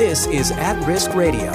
This is At Risk Radio.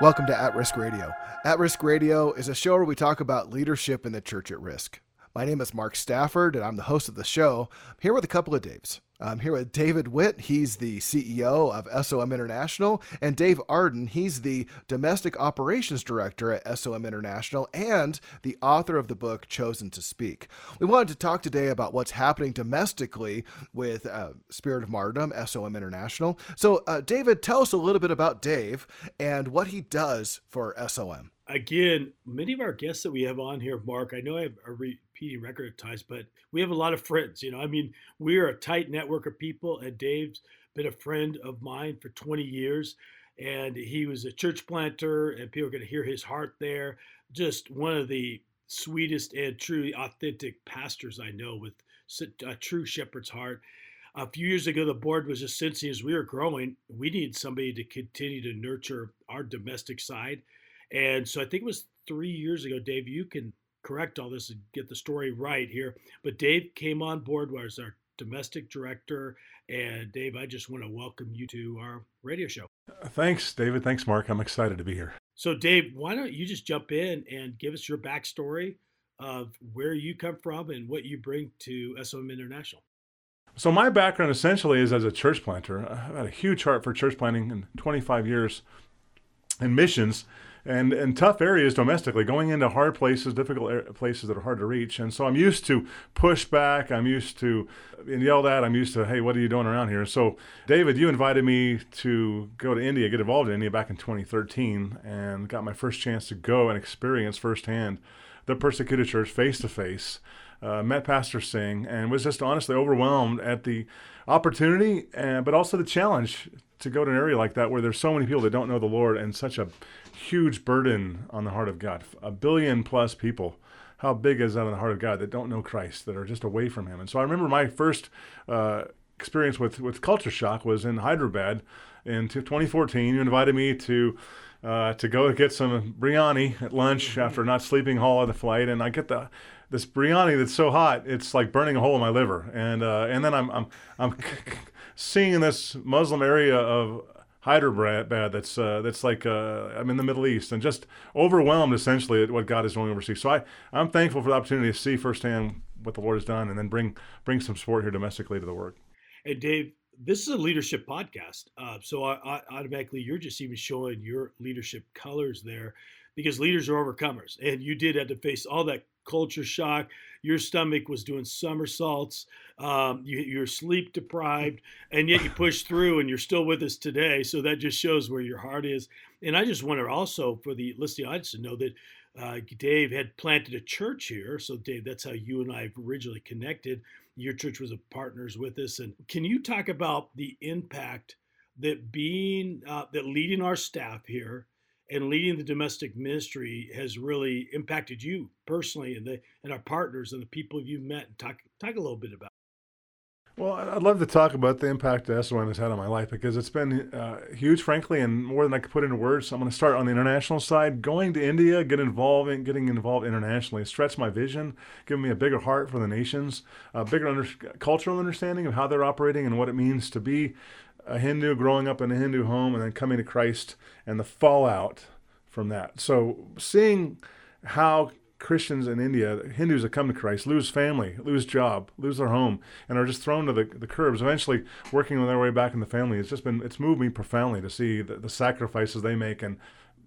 Welcome to At Risk Radio. At Risk Radio is a show where we talk about leadership in the church at risk. My name is Mark Stafford, and I'm the host of the show. I'm here with a couple of Daves. I'm here with David Witt. He's the CEO of SOM International, and Dave Arden. He's the Domestic Operations Director at SOM International and the author of the book Chosen to Speak. We wanted to talk today about what's happening domestically with uh, Spirit of Martyrdom, SOM International. So, uh, David, tell us a little bit about Dave and what he does for SOM again, many of our guests that we have on here, Mark, I know I have record at times, but we have a lot of friends. You know, I mean, we're a tight network of people, and Dave's been a friend of mine for 20 years. And he was a church planter, and people are going to hear his heart there. Just one of the sweetest and truly authentic pastors I know with a true shepherd's heart. A few years ago, the board was just sensing as we were growing, we need somebody to continue to nurture our domestic side and so I think it was three years ago, Dave, you can correct all this and get the story right here. But Dave came on board as our domestic director. And Dave, I just want to welcome you to our radio show. Uh, thanks, David. Thanks, Mark. I'm excited to be here. So, Dave, why don't you just jump in and give us your backstory of where you come from and what you bring to SOM International? So, my background essentially is as a church planter. I've had a huge heart for church planting in 25 years in missions and and tough areas domestically, going into hard places, difficult places that are hard to reach. And so I'm used to pushback. I'm used to being yelled at. I'm used to, hey, what are you doing around here? So, David, you invited me to go to India, get involved in India back in 2013, and got my first chance to go and experience firsthand the persecuted church face to face. Met Pastor Singh and was just honestly overwhelmed at the opportunity, uh, but also the challenge to go to an area like that where there's so many people that don't know the Lord and such a huge burden on the heart of God. A billion plus people. How big is that on the heart of God that don't know Christ, that are just away from Him? And so I remember my first uh, experience with, with culture shock was in Hyderabad in 2014. You invited me to uh, to go get some biryani at lunch after not sleeping all of the flight, and I get the this biryani that's so hot it's like burning a hole in my liver, and uh, and then I'm I'm I'm seeing in this Muslim area of Hyderabad that's uh, that's like uh, I'm in the Middle East and just overwhelmed essentially at what God is doing overseas. So I I'm thankful for the opportunity to see firsthand what the Lord has done and then bring bring some support here domestically to the work. Hey Dave, this is a leadership podcast, uh, so I, I, automatically you're just even showing your leadership colors there because leaders are overcomers, and you did have to face all that culture shock. Your stomach was doing somersaults. Um, you, are sleep deprived, and yet you push through, and you're still with us today. So that just shows where your heart is. And I just to also, for the listening audience, to know that uh, Dave had planted a church here. So Dave, that's how you and I originally connected. Your church was a partners with us. And can you talk about the impact that being uh, that leading our staff here and leading the domestic ministry has really impacted you personally and the and our partners and the people you've met talk talk a little bit about well, I'd love to talk about the impact SOM has had on my life because it's been uh, huge, frankly, and more than I could put into words. So I'm going to start on the international side. Going to India, get involved in, getting involved internationally, stretched my vision, giving me a bigger heart for the nations, a bigger under, cultural understanding of how they're operating and what it means to be a Hindu growing up in a Hindu home and then coming to Christ and the fallout from that. So seeing how Christians in India, Hindus that come to Christ, lose family, lose job, lose their home, and are just thrown to the, the curbs, eventually working on their way back in the family. It's just been, it's moved me profoundly to see the, the sacrifices they make and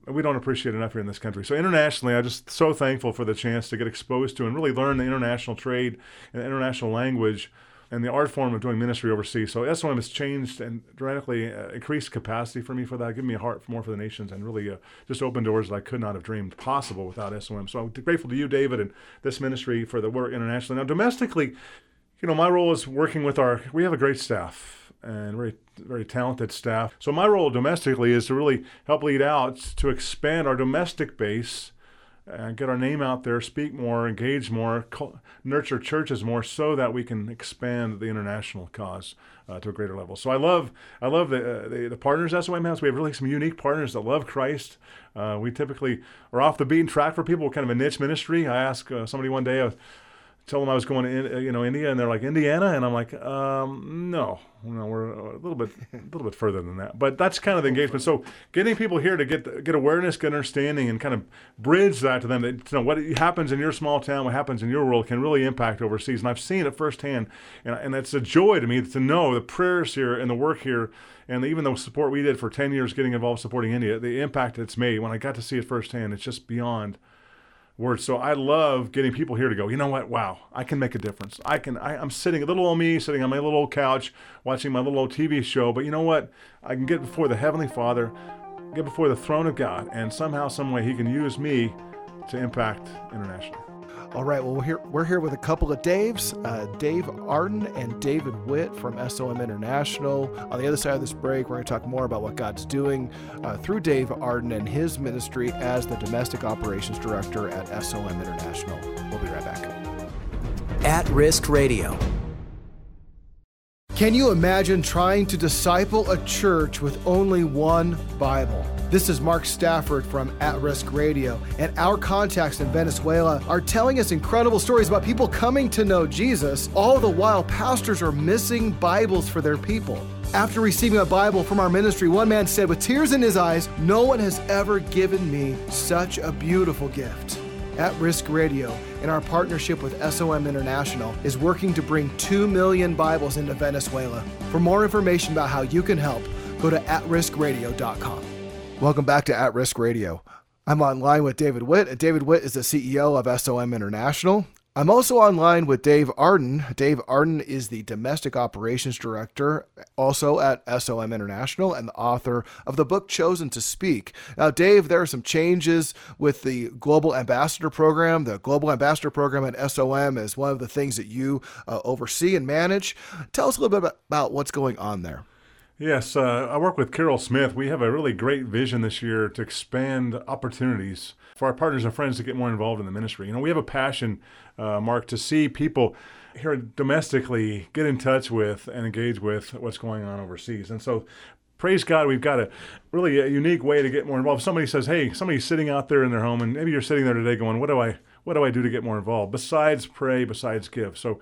we don't appreciate enough here in this country. So internationally, I'm just so thankful for the chance to get exposed to and really learn the international trade and international language and the art form of doing ministry overseas. So SOM has changed and dramatically uh, increased capacity for me for that, given me a heart more for the nations, and really uh, just opened doors that I could not have dreamed possible without SOM. So I'm grateful to you, David, and this ministry for the work internationally. Now, domestically, you know, my role is working with our. We have a great staff and very very talented staff. So my role domestically is to really help lead out to expand our domestic base and get our name out there, speak more, engage more, nurture churches more, so that we can expand the international cause uh, to a greater level. So I love I love the, uh, the, the partners SOM has. We have really some unique partners that love Christ. Uh, we typically are off the beaten track for people, kind of a niche ministry. I asked uh, somebody one day. Tell them I was going to you know India, and they're like Indiana, and I'm like, um, no, no, we're a little bit a little bit further than that. But that's kind of the engagement. So getting people here to get get awareness, get understanding, and kind of bridge that to them that to know what happens in your small town, what happens in your world, can really impact overseas. And I've seen it firsthand, and and it's a joy to me to know the prayers here and the work here. And even the support we did for 10 years getting involved supporting India, the impact it's made when I got to see it firsthand, it's just beyond words. So I love getting people here to go, you know what? Wow, I can make a difference. I can, I, am sitting, a little old me, sitting on my little old couch, watching my little old TV show, but you know what? I can get before the Heavenly Father, get before the throne of God, and somehow, some way, He can use me to impact internationally. All right, well, we're here, we're here with a couple of Daves, uh, Dave Arden and David Witt from SOM International. On the other side of this break, we're going to talk more about what God's doing uh, through Dave Arden and his ministry as the Domestic Operations Director at SOM International. We'll be right back. At Risk Radio. Can you imagine trying to disciple a church with only one Bible? This is Mark Stafford from At Risk Radio, and our contacts in Venezuela are telling us incredible stories about people coming to know Jesus, all the while pastors are missing Bibles for their people. After receiving a Bible from our ministry, one man said with tears in his eyes, No one has ever given me such a beautiful gift. At Risk Radio, in our partnership with SOM International, is working to bring 2 million Bibles into Venezuela. For more information about how you can help, go to atriskradio.com. Welcome back to At Risk Radio. I'm online with David Witt. David Witt is the CEO of SOM International. I'm also online with Dave Arden. Dave Arden is the Domestic Operations Director, also at SOM International, and the author of the book Chosen to Speak. Now, Dave, there are some changes with the Global Ambassador Program. The Global Ambassador Program at SOM is one of the things that you uh, oversee and manage. Tell us a little bit about what's going on there. Yes, uh, I work with Carol Smith. We have a really great vision this year to expand opportunities for our partners and friends to get more involved in the ministry. You know, we have a passion, uh, Mark, to see people here domestically get in touch with and engage with what's going on overseas. And so, praise God, we've got a really a unique way to get more involved. Somebody says, "Hey, somebody's sitting out there in their home, and maybe you're sitting there today, going, what do I, what do I do to get more involved besides pray, besides give?" So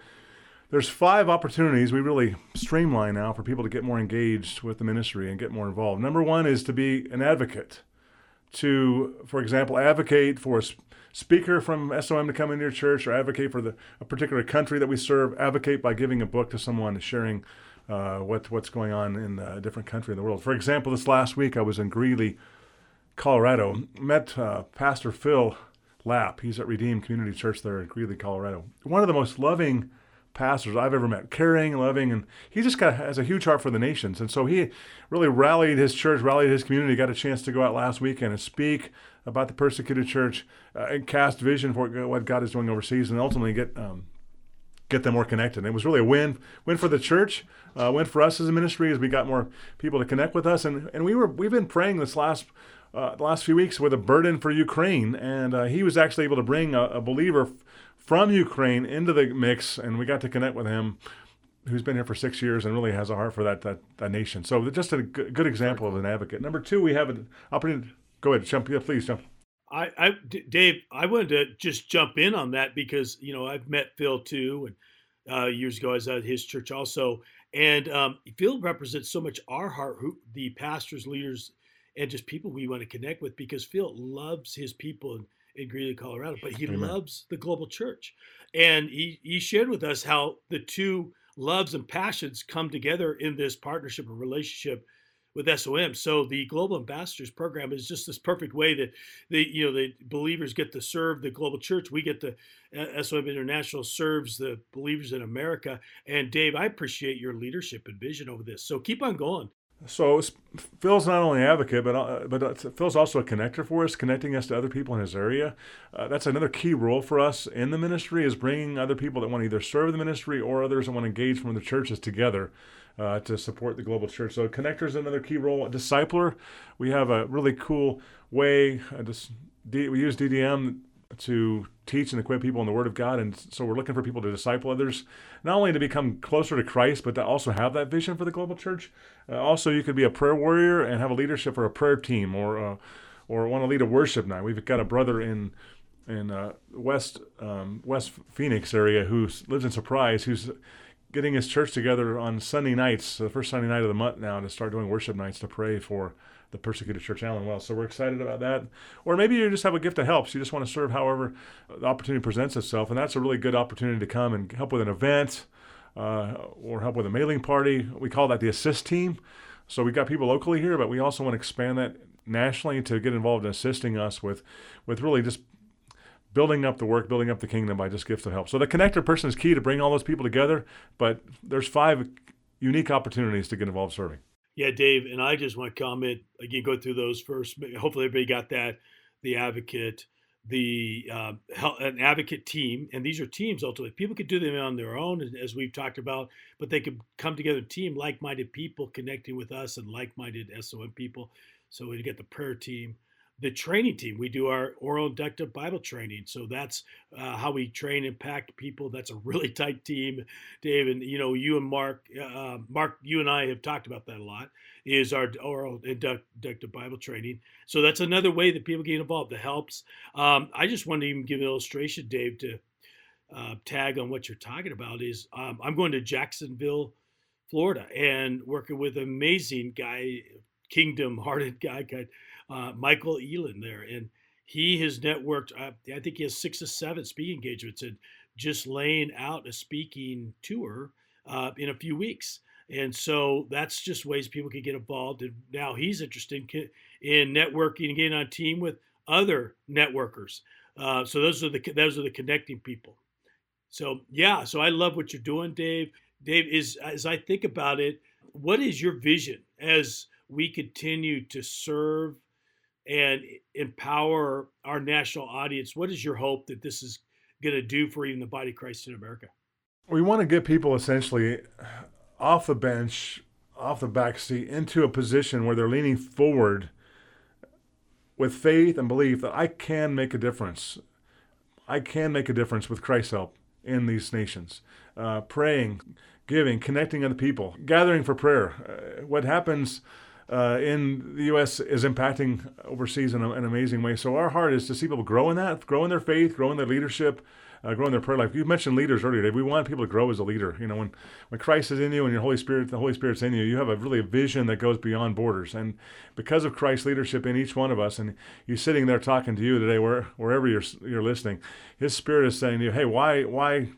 there's five opportunities we really streamline now for people to get more engaged with the ministry and get more involved. Number one is to be an advocate, to, for example, advocate for a speaker from SOM to come into your church or advocate for the, a particular country that we serve, advocate by giving a book to someone, sharing uh, what, what's going on in a different country in the world. For example, this last week I was in Greeley, Colorado, met uh, Pastor Phil Lapp. He's at Redeemed Community Church there in Greeley, Colorado. One of the most loving pastors I've ever met, caring, loving, and he just got has a huge heart for the nations. And so he really rallied his church, rallied his community. Got a chance to go out last weekend and speak about the persecuted church uh, and cast vision for what God is doing overseas, and ultimately get um, get them more connected. it was really a win win for the church, uh, win for us as a ministry as we got more people to connect with us. And and we were we've been praying this last. Uh, the last few weeks with a burden for Ukraine, and uh, he was actually able to bring a, a believer from Ukraine into the mix, and we got to connect with him, who's been here for six years and really has a heart for that that, that nation. So just a good, example of an advocate. Number two, we have an opportunity. Go ahead, jump. Yeah, please jump. I, I, Dave, I wanted to just jump in on that because you know I've met Phil too, and uh, years ago I was at his church also, and um, Phil represents so much our heart, who the pastors, leaders, and just people we want to connect with because Phil loves his people and in Greeley, Colorado, but he Amen. loves the global church. And he, he shared with us how the two loves and passions come together in this partnership or relationship with SOM. So the Global Ambassadors program is just this perfect way that the you know the believers get to serve the global church. We get the uh, SOM International serves the believers in America. And Dave, I appreciate your leadership and vision over this. So keep on going. So Phil's not only an advocate, but uh, but uh, Phil's also a connector for us, connecting us to other people in his area. Uh, that's another key role for us in the ministry is bringing other people that want to either serve the ministry or others that want to engage from the churches together uh, to support the global church. So connector is another key role. Discipler, we have a really cool way. D- we use DDM to teach and equip people in the Word of God. And so we're looking for people to disciple others, not only to become closer to Christ, but to also have that vision for the global church. Uh, also, you could be a prayer warrior and have a leadership for a prayer team or uh, or want to lead a worship night. We've got a brother in in uh, West um, West Phoenix area who lives in Surprise, who's getting his church together on Sunday nights, the first Sunday night of the month now, to start doing worship nights to pray for the persecuted church, Allen Wells. So we're excited about that. Or maybe you just have a gift that helps. You just want to serve however the opportunity presents itself, and that's a really good opportunity to come and help with an event uh, or help with a mailing party. We call that the assist team. So we've got people locally here, but we also want to expand that nationally to get involved in assisting us with, with really just building up the work, building up the kingdom by just gifts of help. So the connector person is key to bring all those people together, but there's five unique opportunities to get involved serving. Yeah, Dave, and I just want to comment again, go through those first. Hopefully, everybody got that. The advocate, the uh, an advocate team, and these are teams ultimately. People could do them on their own, as we've talked about, but they could come together, team, like-minded people connecting with us and like-minded SOM people. So we get the prayer team, the training team. We do our oral inductive Bible training. So that's uh, how we train and pack people. That's a really tight team, Dave. And, you know, you and Mark, uh, Mark, you and I have talked about that a lot, is our oral inductive Bible training. So that's another way that people get involved that helps. Um, I just wanted to even give an illustration, Dave, to uh, tag on what you're talking about is um, I'm going to Jacksonville, Florida, and working with an amazing guy, kingdom hearted guy, guy uh, Michael Elin there, and he has networked. Uh, I think he has six or seven speaking engagements, and just laying out a speaking tour uh, in a few weeks. And so that's just ways people can get involved. And now he's interested in networking and getting on team with other networkers. Uh, so those are the those are the connecting people. So yeah, so I love what you're doing, Dave. Dave is as I think about it, what is your vision as we continue to serve and empower our national audience. What is your hope that this is going to do for even the body of Christ in America? We want to get people essentially off the bench, off the back seat, into a position where they're leaning forward with faith and belief that I can make a difference. I can make a difference with Christ's help in these nations. Uh, praying, giving, connecting other people, gathering for prayer. Uh, what happens uh, in the U.S. is impacting overseas in an amazing way. So our heart is to see people grow in that, grow in their faith, grow in their leadership, uh, grow in their prayer life. You mentioned leaders earlier. Dave. We want people to grow as a leader. You know, when when Christ is in you and your Holy Spirit, the Holy Spirit's in you, you have a really a vision that goes beyond borders. And because of Christ's leadership in each one of us, and you sitting there talking to you today, where, wherever you're you're listening, His Spirit is saying to you, "Hey, why why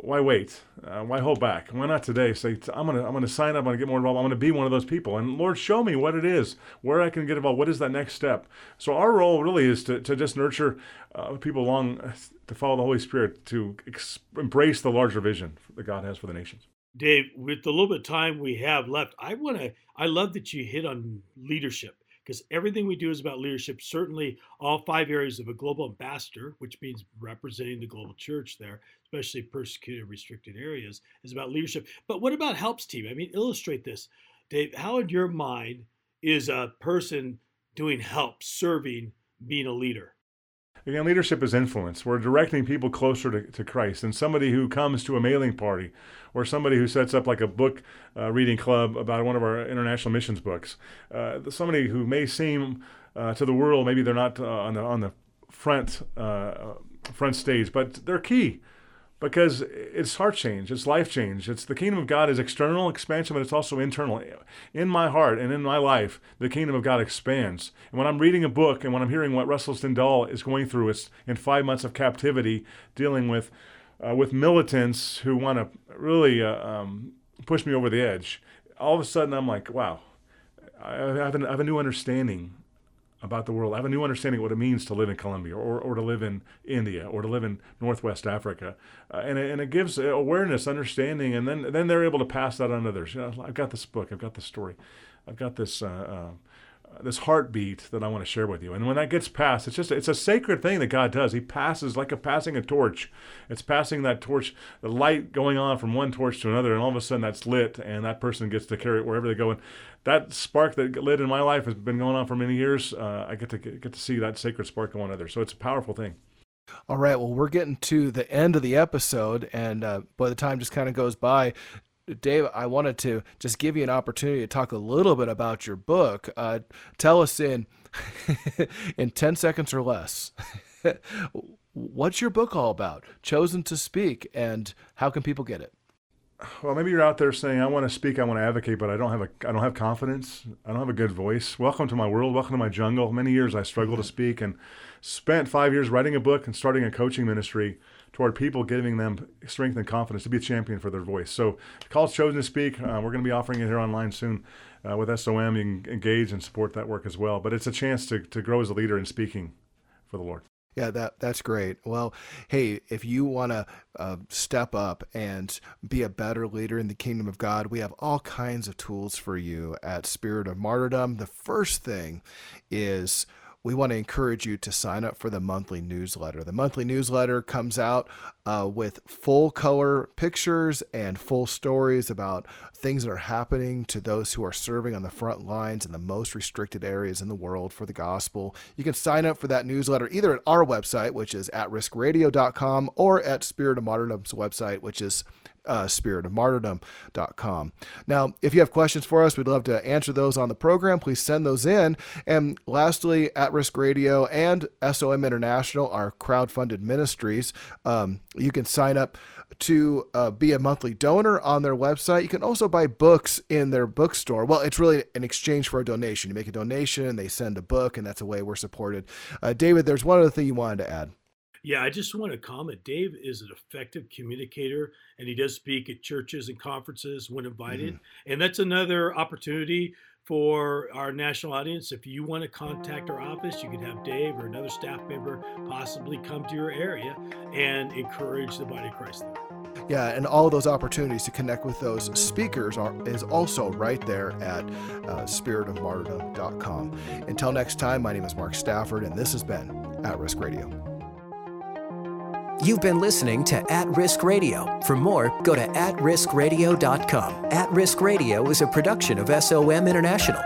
why wait? Uh, why hold back? Why not today say I'm gonna I'm gonna sign up. I'm gonna get more involved. I'm gonna be one of those people. And Lord, show me what it is, where I can get involved. What is that next step? So our role really is to, to just nurture uh, people along uh, to follow the Holy Spirit to ex- embrace the larger vision that God has for the nations. Dave, with the little bit of time we have left, I want to. I love that you hit on leadership because everything we do is about leadership. Certainly, all five areas of a global ambassador, which means representing the global church there, especially persecuted, restricted areas, is about leadership. But what about helps team? I mean, illustrate this, Dave. How in your mind is a person doing help, serving, being a leader? Again, leadership is influence. We're directing people closer to, to Christ. And somebody who comes to a mailing party or somebody who sets up like a book uh, reading club about one of our international missions books, uh, somebody who may seem uh, to the world, maybe they're not uh, on, the, on the front, uh, front stage, but they're key because it's heart change, it's life change. It's the kingdom of God is external expansion, but it's also internal. In my heart and in my life, the kingdom of God expands. And when I'm reading a book and when I'm hearing what Russell Stendal is going through, it's in five months of captivity, dealing with uh, with militants who want to really uh, um, push me over the edge. All of a sudden, I'm like, wow, I have, an, I have a new understanding about the world. I have a new understanding of what it means to live in Colombia or, or to live in India or to live in Northwest Africa. Uh, and, it, and it gives awareness, understanding, and then, then they're able to pass that on to others. You know, I've got this book, I've got this story, I've got this. Uh, uh, this heartbeat that I want to share with you. And when that gets passed, it's just it's a sacred thing that God does. He passes like a passing a torch. It's passing that torch, the light going on from one torch to another, and all of a sudden that's lit, and that person gets to carry it wherever they go. And that spark that lit in my life has been going on for many years. Uh, I get to get to see that sacred spark go on others. So it's a powerful thing. All right. Well, we're getting to the end of the episode, and uh, by the time just kind of goes by, Dave, I wanted to just give you an opportunity to talk a little bit about your book. Uh, tell us in in ten seconds or less. What's your book all about? Chosen to Speak, and how can people get it? Well, maybe you're out there saying, "I want to speak, I want to advocate, but I don't have a, I don't have confidence, I don't have a good voice." Welcome to my world. Welcome to my jungle. Many years I struggled to speak, and spent five years writing a book and starting a coaching ministry toward people, giving them strength and confidence to be a champion for their voice. So, call's chosen to speak. Uh, we're going to be offering it here online soon uh, with SOM. You can engage and support that work as well. But it's a chance to to grow as a leader in speaking for the Lord. Yeah, that that's great. Well, hey, if you want to uh, step up and be a better leader in the kingdom of God, we have all kinds of tools for you at Spirit of Martyrdom. The first thing is we want to encourage you to sign up for the monthly newsletter. The monthly newsletter comes out uh, with full color pictures and full stories about things that are happening to those who are serving on the front lines in the most restricted areas in the world for the gospel. You can sign up for that newsletter either at our website, which is at riskradio.com, or at Spirit of Martyrdom's website, which is uh, spiritofmartyrdom.com. Now, if you have questions for us, we'd love to answer those on the program. Please send those in. And lastly, At Risk Radio and SOM International are crowd-funded ministries. Um, you can sign up to uh, be a monthly donor on their website. You can also buy books in their bookstore. Well, it's really an exchange for a donation. You make a donation, they send a book, and that's a way we're supported. Uh, David, there's one other thing you wanted to add. Yeah, I just want to comment. Dave is an effective communicator and he does speak at churches and conferences when invited. Mm-hmm. And that's another opportunity for our national audience. If you want to contact our office, you can have Dave or another staff member possibly come to your area and encourage the body of Christ there. Yeah, and all those opportunities to connect with those speakers are is also right there at uh, spiritofmartyrdom.com. Until next time, my name is Mark Stafford, and this has been At Risk Radio. You've been listening to At Risk Radio. For more, go to atriskradio.com. At Risk Radio is a production of SOM International.